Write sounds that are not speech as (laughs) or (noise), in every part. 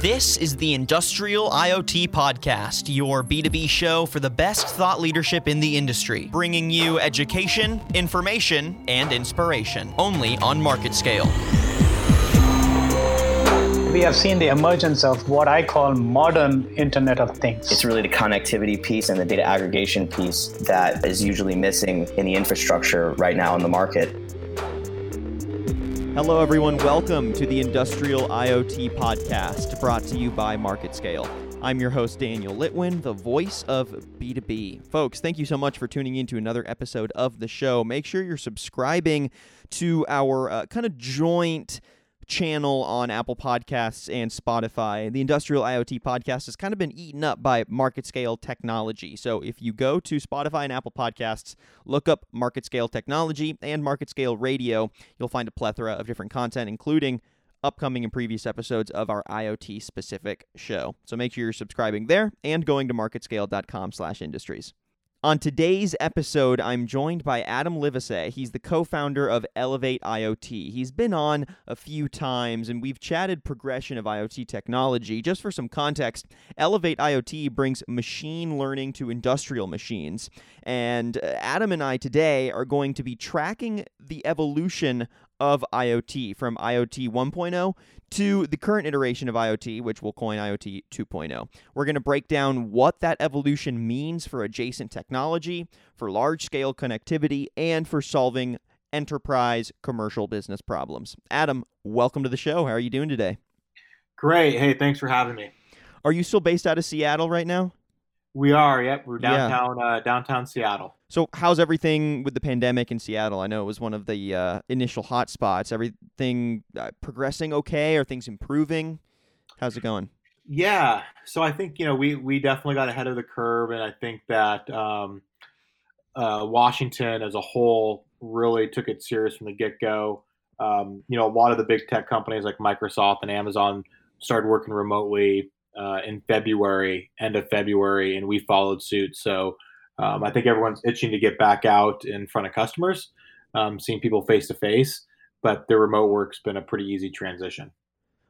This is the Industrial IoT Podcast, your B2B show for the best thought leadership in the industry, bringing you education, information, and inspiration, only on MarketScale. We have seen the emergence of what I call modern Internet of Things. It's really the connectivity piece and the data aggregation piece that is usually missing in the infrastructure right now in the market. Hello, everyone. Welcome to the Industrial IoT Podcast, brought to you by MarketScale. I'm your host, Daniel Litwin, the voice of B2B. Folks, thank you so much for tuning in to another episode of the show. Make sure you're subscribing to our uh, kind of joint channel on Apple Podcasts and Spotify. The Industrial IoT podcast has kind of been eaten up by MarketScale technology. So if you go to Spotify and Apple Podcasts, look up MarketScale technology and MarketScale radio, you'll find a plethora of different content, including upcoming and previous episodes of our IoT specific show. So make sure you're subscribing there and going to marketscale.com slash industries. On today's episode, I'm joined by Adam Livesay. He's the co founder of Elevate IoT. He's been on a few times and we've chatted progression of IoT technology. Just for some context, Elevate IoT brings machine learning to industrial machines. And uh, Adam and I today are going to be tracking the evolution of IoT from IoT 1.0 to the current iteration of IoT, which we'll coin IoT 2.0. We're going to break down what that evolution means for adjacent technology, for large scale connectivity, and for solving enterprise commercial business problems. Adam, welcome to the show. How are you doing today? Great. Hey, thanks for having me. Are you still based out of Seattle right now? We are. Yep, we're downtown yeah. uh, downtown Seattle. So, how's everything with the pandemic in Seattle? I know it was one of the uh, initial hot spots. Everything uh, progressing okay? Are things improving? How's it going? Yeah. So I think you know we we definitely got ahead of the curve, and I think that um, uh, Washington as a whole really took it serious from the get go. Um, you know, a lot of the big tech companies like Microsoft and Amazon started working remotely uh, in February, end of February, and we followed suit. So um, I think everyone's itching to get back out in front of customers, um, seeing people face to face. But the remote work's been a pretty easy transition.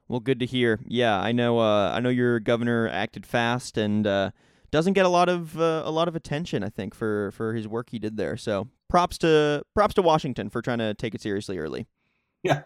Well, good to hear. Yeah, I know. Uh, I know your governor acted fast and uh, doesn't get a lot of uh, a lot of attention. I think for for his work he did there. So props to props to Washington for trying to take it seriously early. Yeah,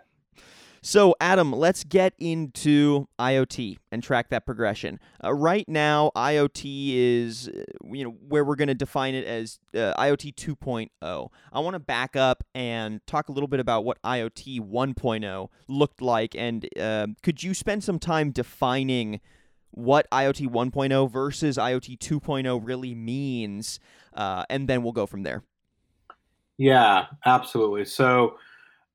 so, Adam, let's get into IoT and track that progression. Uh, right now, IoT is, uh, you know, where we're going to define it as uh, IoT 2.0. I want to back up and talk a little bit about what IoT 1.0 looked like, and uh, could you spend some time defining what IoT 1.0 versus IoT 2.0 really means, uh, and then we'll go from there. Yeah, absolutely. So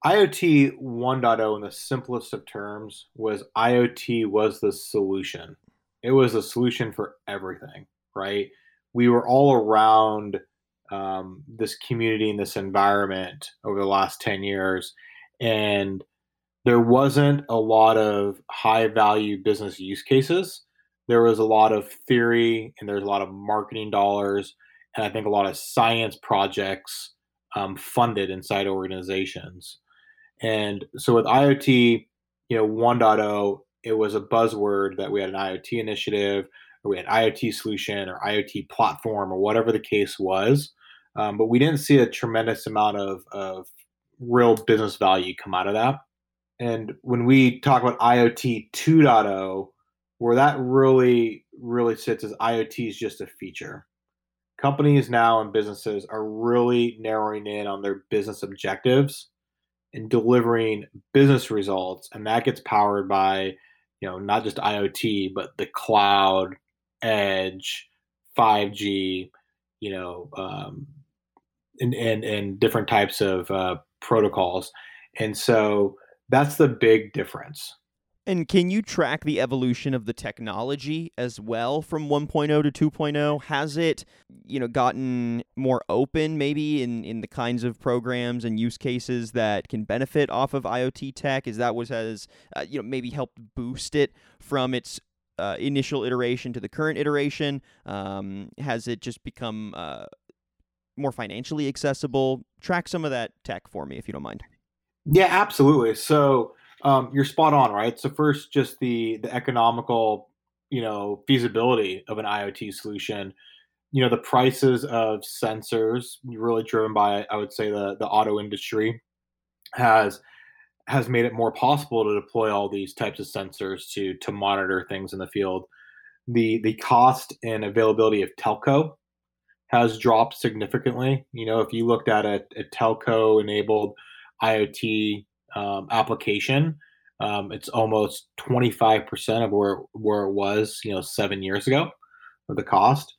IoT 1.0 in the simplest of terms was IoT was the solution. It was a solution for everything, right? We were all around um, this community and this environment over the last 10 years. And there wasn't a lot of high value business use cases. There was a lot of theory and there's a lot of marketing dollars. And I think a lot of science projects um, funded inside organizations. And so with IoT, you know, 1.0, it was a buzzword that we had an IoT initiative or we had IoT solution or IoT platform or whatever the case was. Um, but we didn't see a tremendous amount of, of real business value come out of that. And when we talk about IoT 2.0, where that really, really sits is IoT is just a feature. Companies now and businesses are really narrowing in on their business objectives and delivering business results and that gets powered by you know not just iot but the cloud edge 5g you know um, and, and and different types of uh, protocols. And so that's the big difference and can you track the evolution of the technology as well from 1.0 to 2.0? Has it, you know, gotten more open maybe in, in the kinds of programs and use cases that can benefit off of IoT tech? Is that what has, uh, you know, maybe helped boost it from its uh, initial iteration to the current iteration? Um, has it just become uh, more financially accessible? Track some of that tech for me if you don't mind. Yeah, absolutely. So um, you're spot on, right? So first, just the the economical, you know, feasibility of an IoT solution. You know, the prices of sensors, really driven by, I would say, the the auto industry, has has made it more possible to deploy all these types of sensors to to monitor things in the field. The the cost and availability of telco has dropped significantly. You know, if you looked at a, a telco enabled IoT um, application, um, it's almost 25% of where where it was, you know, seven years ago, of the cost.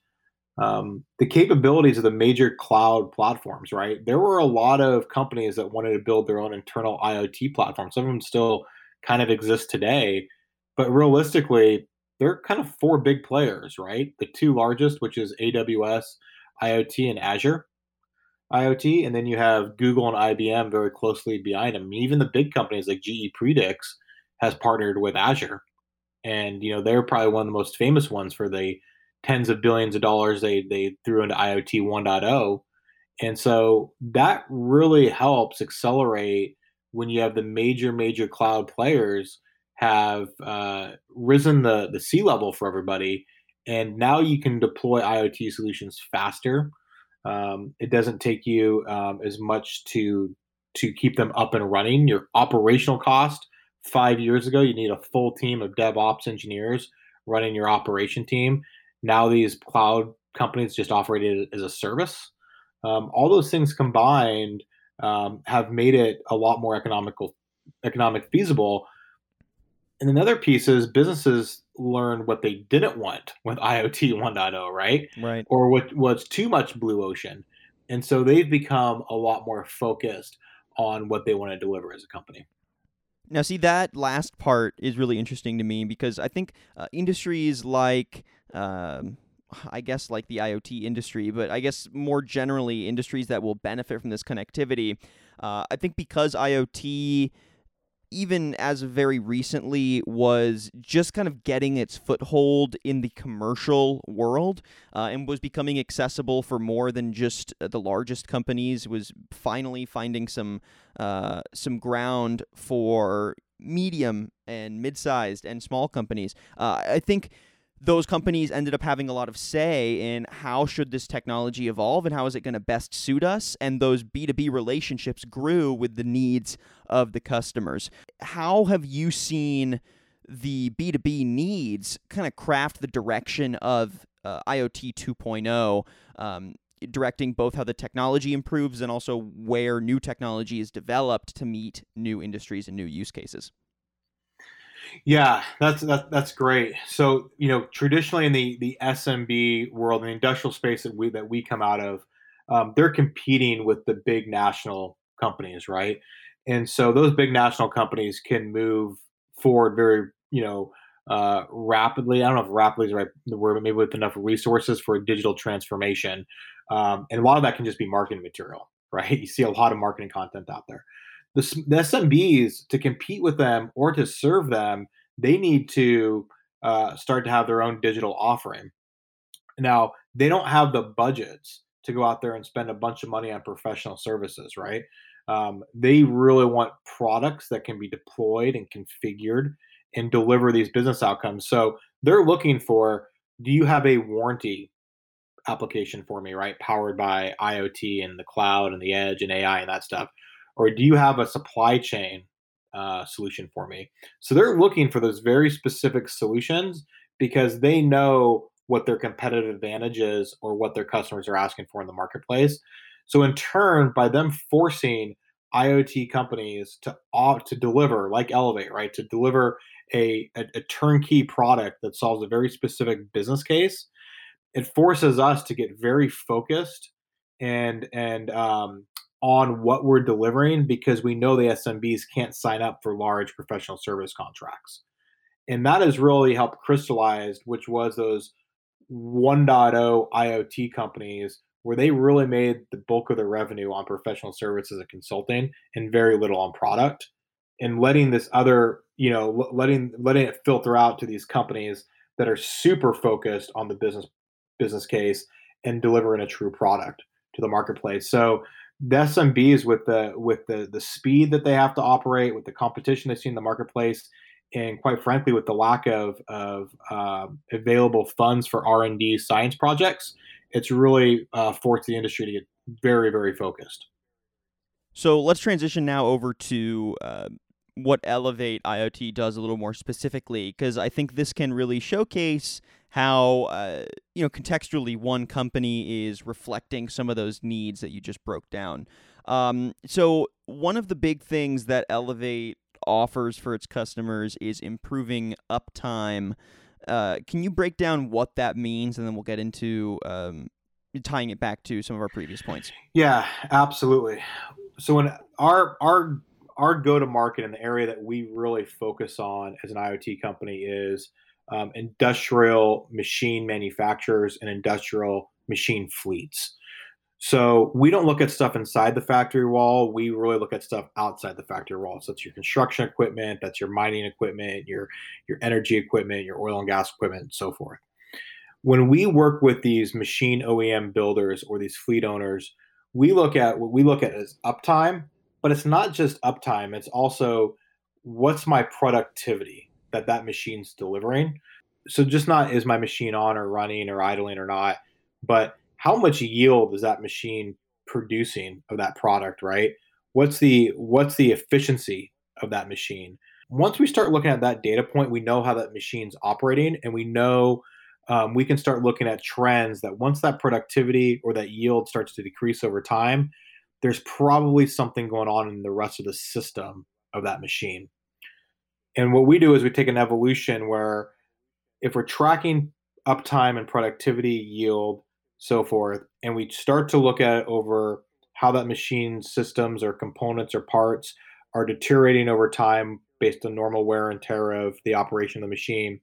Um, the capabilities of the major cloud platforms, right? There were a lot of companies that wanted to build their own internal IoT platform. Some of them still kind of exist today, but realistically, they're kind of four big players, right? The two largest, which is AWS IoT and Azure IoT, and then you have Google and IBM very closely behind them. Even the big companies like GE Predix has partnered with Azure, and you know they're probably one of the most famous ones for the tens of billions of dollars they they threw into IoT 1.0. And so that really helps accelerate when you have the major major cloud players have uh, risen the the sea level for everybody, and now you can deploy IoT solutions faster. Um, it doesn't take you um, as much to to keep them up and running. Your operational cost five years ago, you need a full team of DevOps engineers running your operation team. Now these cloud companies just operate it as a service. Um, all those things combined um, have made it a lot more economical, economic feasible. And another piece is businesses learn what they didn't want with (laughs) IoT 1.0, right? Right. Or what was too much blue ocean. And so they've become a lot more focused on what they want to deliver as a company. Now, see, that last part is really interesting to me because I think uh, industries like, um, I guess, like the IoT industry, but I guess more generally, industries that will benefit from this connectivity. Uh, I think because IoT even as very recently was just kind of getting its foothold in the commercial world uh, and was becoming accessible for more than just uh, the largest companies was finally finding some uh, some ground for medium and mid-sized and small companies. Uh, i think those companies ended up having a lot of say in how should this technology evolve and how is it going to best suit us and those b2b relationships grew with the needs of the customers. How have you seen the b2b needs kind of craft the direction of uh, iot 2.0 um, directing both how the technology improves and also where new technology is developed to meet new industries and new use cases yeah, that's that's that's great. So you know, traditionally in the the SMB world, in the industrial space that we that we come out of, um, they're competing with the big national companies, right? And so those big national companies can move forward very, you know, uh, rapidly. I don't know if rapidly is the right word, but maybe with enough resources for digital transformation. Um, and a lot of that can just be marketing material, (laughs) right? You see a lot of marketing content out there the, the SMBs to compete with them or to serve them, they need to uh, start to have their own digital offering. Now, they don't have the budgets to go out there and spend a bunch of money on professional services, right? Um, they really want products that can be deployed and configured and deliver these business outcomes. So they're looking for do you have a warranty application for me, right? Powered by IoT and the cloud and the edge and AI and that stuff or do you have a supply chain uh, solution for me? So they're looking for those very specific solutions because they know what their competitive advantage is or what their customers are asking for in the marketplace. So in turn, by them forcing IoT companies to to deliver, like Elevate, right, to deliver a, a, a turnkey product that solves a very specific business case, it forces us to get very focused and and um, on what we're delivering because we know the SMBs can't sign up for large professional service contracts. And that has really helped crystallize, which was those 1.0 IoT companies where they really made the bulk of their revenue on professional services and consulting and very little on product and letting this other you know letting letting it filter out to these companies that are super focused on the business business case and delivering a true product to the marketplace so the SMBs with the with the the speed that they have to operate, with the competition they see in the marketplace, and quite frankly, with the lack of of uh, available funds for R and D science projects, it's really uh, forced the industry to get very very focused. So let's transition now over to uh, what Elevate IoT does a little more specifically, because I think this can really showcase how uh, you know contextually one company is reflecting some of those needs that you just broke down. Um, so one of the big things that Elevate offers for its customers is improving uptime. Uh, can you break down what that means, and then we'll get into um, tying it back to some of our previous points? Yeah, absolutely. So when our our our go to market in the area that we really focus on as an IoT company is um, industrial machine manufacturers and industrial machine fleets. So we don't look at stuff inside the factory wall. We really look at stuff outside the factory wall. So that's your construction equipment, that's your mining equipment, your your energy equipment, your oil and gas equipment, and so forth. When we work with these machine OEM builders or these fleet owners, we look at what we look at as uptime, but it's not just uptime. It's also what's my productivity that that machine's delivering. So just not is my machine on or running or idling or not, but how much yield is that machine producing of that product, right? What's the what's the efficiency of that machine? Once we start looking at that data point, we know how that machine's operating, and we know um, we can start looking at trends that once that productivity or that yield starts to decrease over time, there's probably something going on in the rest of the system of that machine. And what we do is we take an evolution where if we're tracking uptime and productivity, yield, so forth, and we start to look at over how that machine systems or components or parts are deteriorating over time based on normal wear and tear of the operation of the machine,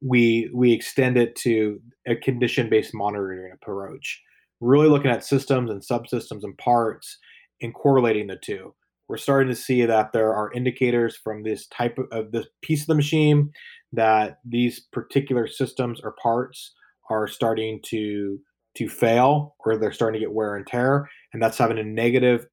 we we extend it to a condition-based monitoring approach, really looking at systems and subsystems and parts and correlating the two. We're starting to see that there are indicators from this type of, of this piece of the machine that these particular systems or parts are starting to to fail or they're starting to get wear and tear, and that's having a negative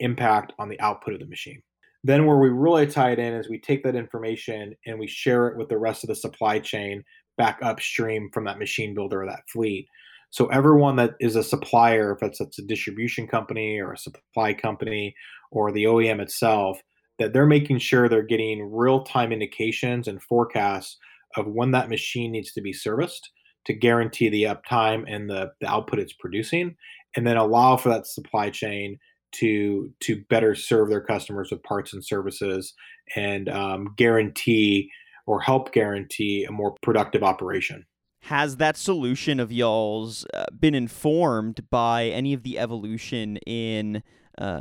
impact on the output of the machine. Then, where we really tie it in is we take that information and we share it with the rest of the supply chain back upstream from that machine builder or that fleet. So, everyone that is a supplier, if it's, it's a distribution company or a supply company or the OEM itself, that they're making sure they're getting real time indications and forecasts of when that machine needs to be serviced to guarantee the uptime and the, the output it's producing, and then allow for that supply chain to to better serve their customers with parts and services and um, guarantee or help guarantee a more productive operation. Has that solution of y'all's uh, been informed by any of the evolution in uh,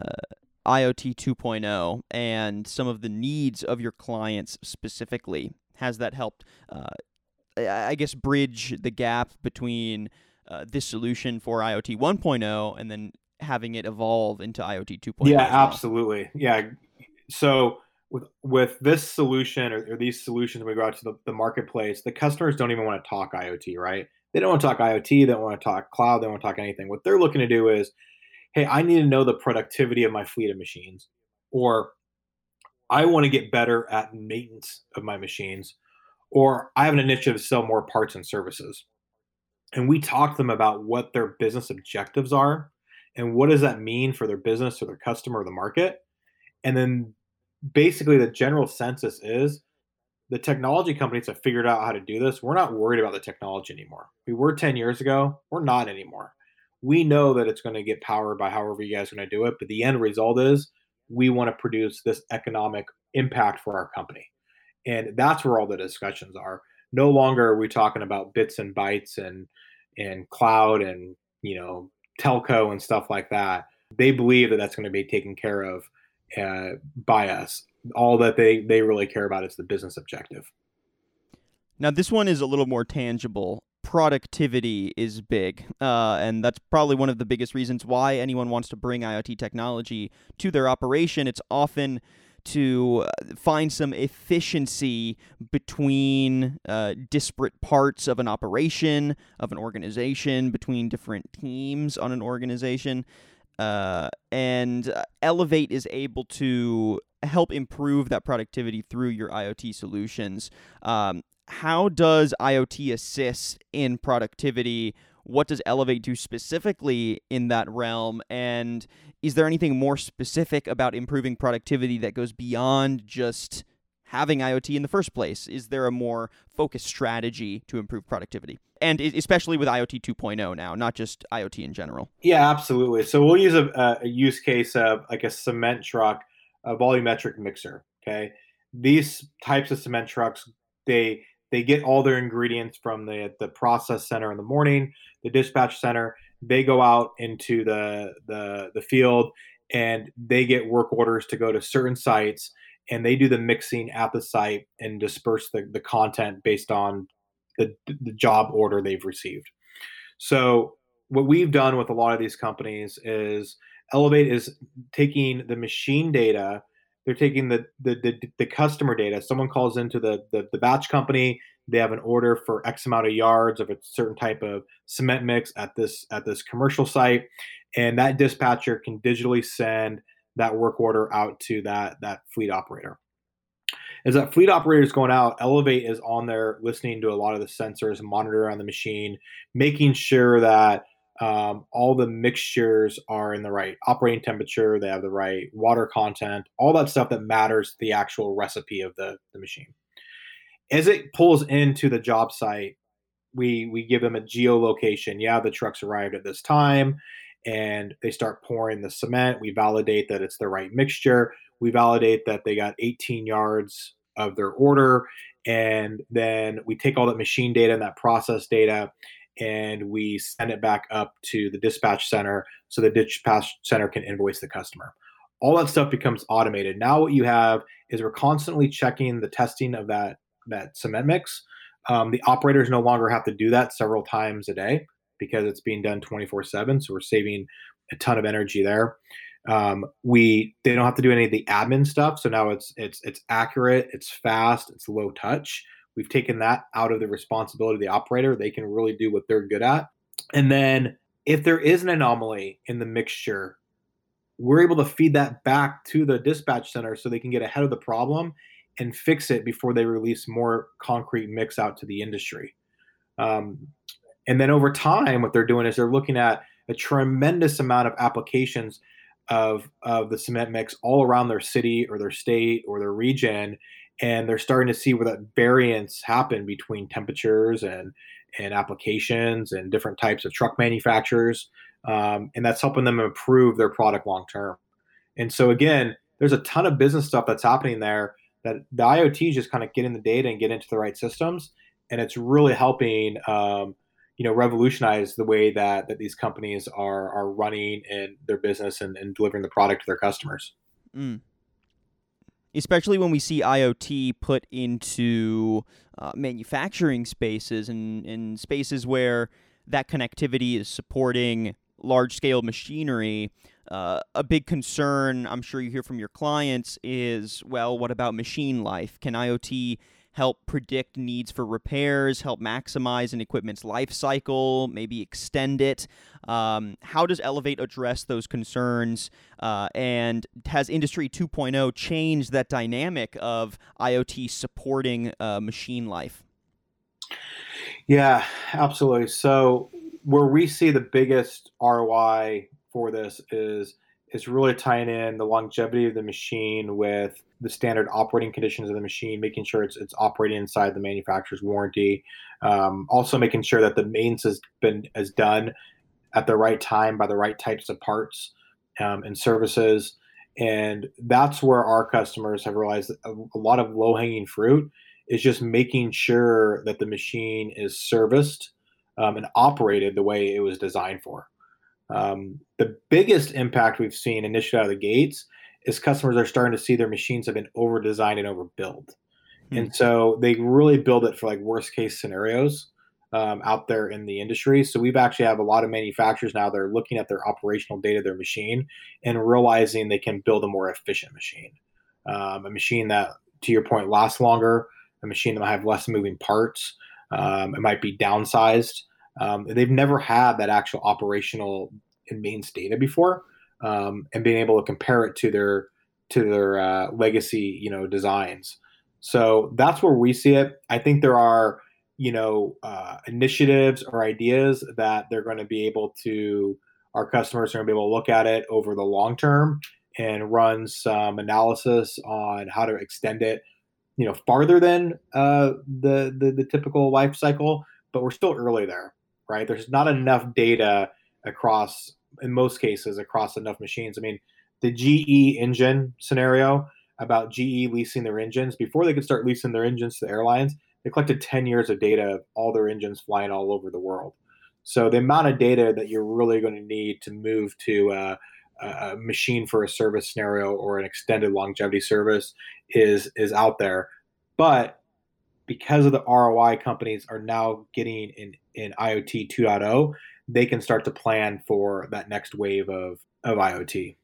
IoT 2.0 and some of the needs of your clients specifically? Has that helped uh, I guess, bridge the gap between uh, this solution for IoT 1.0 and then having it evolve into IoT 2.0. Yeah, well. absolutely. Yeah. So with with this solution or, or these solutions we go out to the, the, marketplace, the customers don't even want to talk IoT, right? They don't want to talk IoT, they don't want to talk cloud, they don't want to talk anything. What they're looking to do is, hey, I need to know the productivity of my fleet of machines, or I want to get better at maintenance of my machines, or I have an initiative to sell more parts and services. And we talk to them about what their business objectives are and what does that mean for their business or their customer or the market. And then basically the general census is the technology companies have figured out how to do this. We're not worried about the technology anymore. We were 10 years ago, we're not anymore. We know that it's going to get powered by however you guys are going to do it, but the end result is we want to produce this economic impact for our company. And that's where all the discussions are. No longer are we talking about bits and bytes and and cloud and you know telco and stuff like that. They believe that that's going to be taken care of uh, by us. All that they they really care about is the business objective. Now this one is a little more tangible. Productivity is big, uh, and that's probably one of the biggest reasons why anyone wants to bring IoT technology to their operation. It's often to uh, find some efficiency between uh, disparate parts of an operation, of an organization, between different teams on an organization. Uh, and uh, Elevate is able to help improve that productivity through your IoT solutions. Um, how does IoT assist in productivity? What does Elevate do specifically in that realm? And is there anything more specific about improving productivity that goes beyond just having IoT in the first place? Is there a more focused strategy to improve productivity? And especially with IoT 2.0 now, not just IoT in general. Yeah, absolutely. So we'll use a, a use case of like a cement truck, a volumetric mixer. Okay, these types of cement trucks, they they get all their ingredients from the the process center in the morning, the dispatch center. They go out into the the the field and they get work orders to go to certain sites and they do the mixing at the site and disperse the, the content based on the, the job order they've received. So what we've done with a lot of these companies is Elevate is taking the machine data they're taking the, the the, the, customer data. Someone calls into the, the, the batch company. They have an order for X amount of yards of a certain type of cement mix at this at this commercial site, and that dispatcher can digitally send that work order out to that that fleet operator. As that fleet operator is going out, Elevate is on there listening to a lot of the sensors monitor on the machine, making sure that um, all the mixtures are in the right operating temperature, they have the right water content, all that stuff that matters to the actual recipe of the, the machine. As it pulls into the job site, we we give them a geolocation. Yeah, the trucks arrived at this time, and they start pouring the cement. We validate that it's the right mixture. We validate that they got 18 yards of their order, and then we take all that machine data and that process data, and we send it back up to the dispatch center so the dispatch center can invoice the customer. All that stuff becomes automated. Now what you have is we're constantly checking the testing of that that cement mix. Um, the operators no longer have to do that several times a day because it's being done 24 7 so we're saving a ton of energy there um, we they don't have to do any of the admin stuff so now it's it's it's accurate it's fast it's low touch We've taken that out of the responsibility of the operator. They can really do what they're good at. And then if there is an anomaly in the mixture, we're able to feed that back to the dispatch center so they can get ahead of the problem and fix it before they release more concrete mix out to the industry. Um, and then over time, what they're doing is they're looking at a tremendous amount of applications of, of the cement mix all around their city or their state or their region. And they're starting to see where that variance happen between temperatures and and applications and different types of truck manufacturers. Um, and that's helping them improve their product long term. And so again there's a ton of business stuff that's happening there that the iot is just kind of getting the data and get into the right systems. And it's really helping um, you know revolutionize the way that that these companies are are running and their business and, and delivering the product to their customers mm especially when we see IoT put into uh, manufacturing spaces and, and spaces where that connectivity is supporting large scale machinery. Uh, a big concern I'm sure you hear from your clients is well, what about machine life? Can IoT help predict needs for repairs, help maximize an equipment's life cycle, maybe extend it. Um, how does Elevate address those concerns? Uh, and has Industry 2.0 changed that dynamic of IoT supporting uh, machine life? Yeah, absolutely. So, where we see the biggest ROI for this is is really tying in the longevity of the machine with the standard operating conditions of the machine, making sure it's it's operating inside the manufacturer's warranty. Um, also, making sure that the maintenance has been has done at the right time by the right types of parts um, and services. And that's where our customers have realized a, a lot of low hanging fruit is just making sure that the machine is serviced um, and operated the way it was designed for. Um, the biggest impact we've seen initially out of the gates is customers are starting to see their machines have been over designed and overbuilt. Mm-hmm. And so they really build it for like worst case scenarios um, out there in the industry. So we've actually have a lot of manufacturers now that are looking at their operational data their machine and realizing they can build a more efficient machine. Um, a machine that, to your point, lasts longer, a machine that might have less moving parts. Um, it might be downsized. Um, they've never had that actual operational and mains data before. um, and being able to compare it to their to their uh, legacy, you know, designs. So that's where we see it. I think there are, you know, uh, initiatives or ideas that they're going to be able to, our customers are going to be able to look at it over the long term and run some analysis on how to extend it, you know, farther than uh, the, the the typical life cycle. But we're still early there, right? There's not enough data across, in most cases, across enough machines. I mean, the GE engine scenario about GE leasing their engines before they could start leasing their engines to the airlines. They collected 10 years of data of all their engines flying all over the world. So the amount of data that you're really going to need to move to a machine for a service scenario or an extended longevity service is is out there. But because of the ROI companies are now getting in, in IoT 2.0, they can start to plan for that next wave of, of IoT.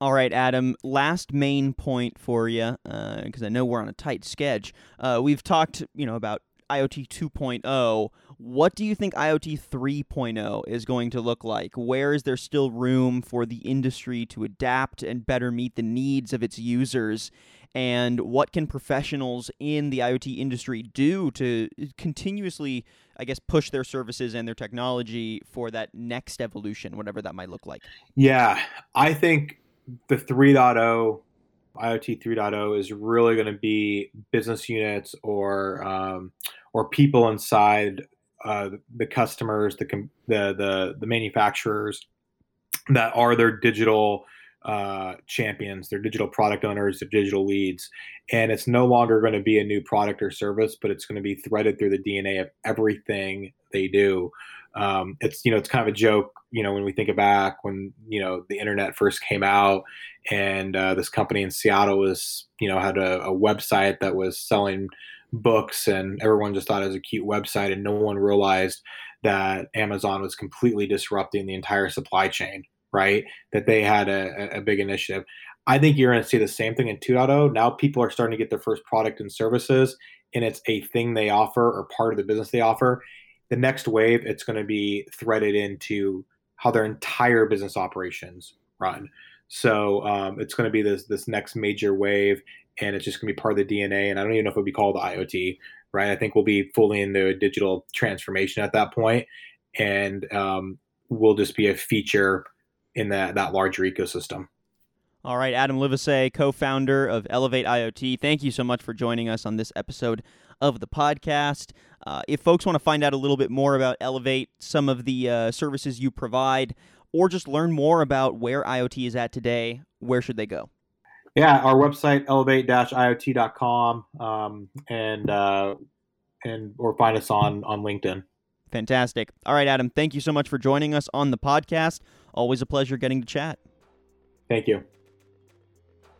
All right, Adam. Last main point for you, because uh, I know we're on a tight sketch. Uh, we've talked, you know, about IoT 2.0. What do you think IoT 3.0 is going to look like? Where is there still room for the industry to adapt and better meet the needs of its users? And what can professionals in the IoT industry do to continuously, I guess, push their services and their technology for that next evolution, whatever that might look like? Yeah, I think the 3.0 IoT 3.0 is really going to be business units or um, or people inside uh, the customers, the, the the the manufacturers that are their digital uh, champions, their digital product owners, their digital leads, and it's no longer going to be a new product or service, but it's going to be threaded through the DNA of everything they do. Um, it's you know it's kind of a joke you know when we think back when you know the internet first came out and uh, this company in Seattle was you know had a, a, website that was selling books and everyone just thought it was a cute website and no one realized that Amazon was completely disrupting the entire supply chain right that they had a, a big initiative I think you're going to see the same thing in 2.0 now people are starting to get their first product and services and it's a thing they offer or part of the business they offer the next wave, it's going to be threaded into how their entire business operations run. So um, it's going to be this this next major wave, and it's just going to be part of the DNA. And I don't even know if it'll be called IoT, right? I think we'll be fully into a digital transformation at that point, and um, we'll just be a feature in that that larger ecosystem. All right, Adam Livesay, co-founder of Elevate IoT. Thank you so much for joining us on this episode of the podcast. Uh, if folks want to find out a little bit more about Elevate, some of the uh, services you provide, or just learn more about where IoT is at today, where should they go? Yeah, our website elevate-iot.com, um, and uh, and or find us on on LinkedIn. Fantastic. All right, Adam. Thank you so much for joining us on the podcast. Always a pleasure getting to chat. Thank you.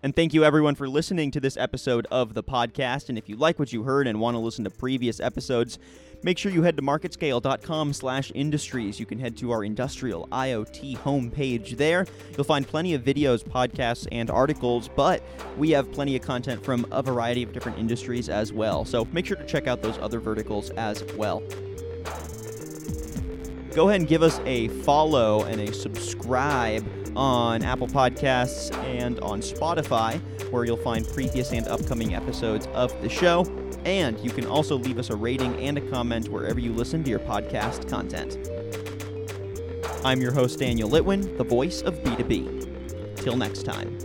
And thank you everyone for listening to this episode of the podcast. And if you like what you heard and want to listen to previous episodes, make sure you head to marketscale.com slash industries. You can head to our industrial IoT homepage there. You'll find plenty of videos, podcasts, and articles, but we have plenty of content from a variety of different industries as well. So make sure to check out those other verticals as well. Go ahead and give us a follow and a subscribe on Apple Podcasts and on Spotify, where you'll find previous and upcoming episodes of the show. And you can also leave us a rating and a comment wherever you listen to your podcast content. I'm your host, Daniel Litwin, the voice of B2B. Till next time.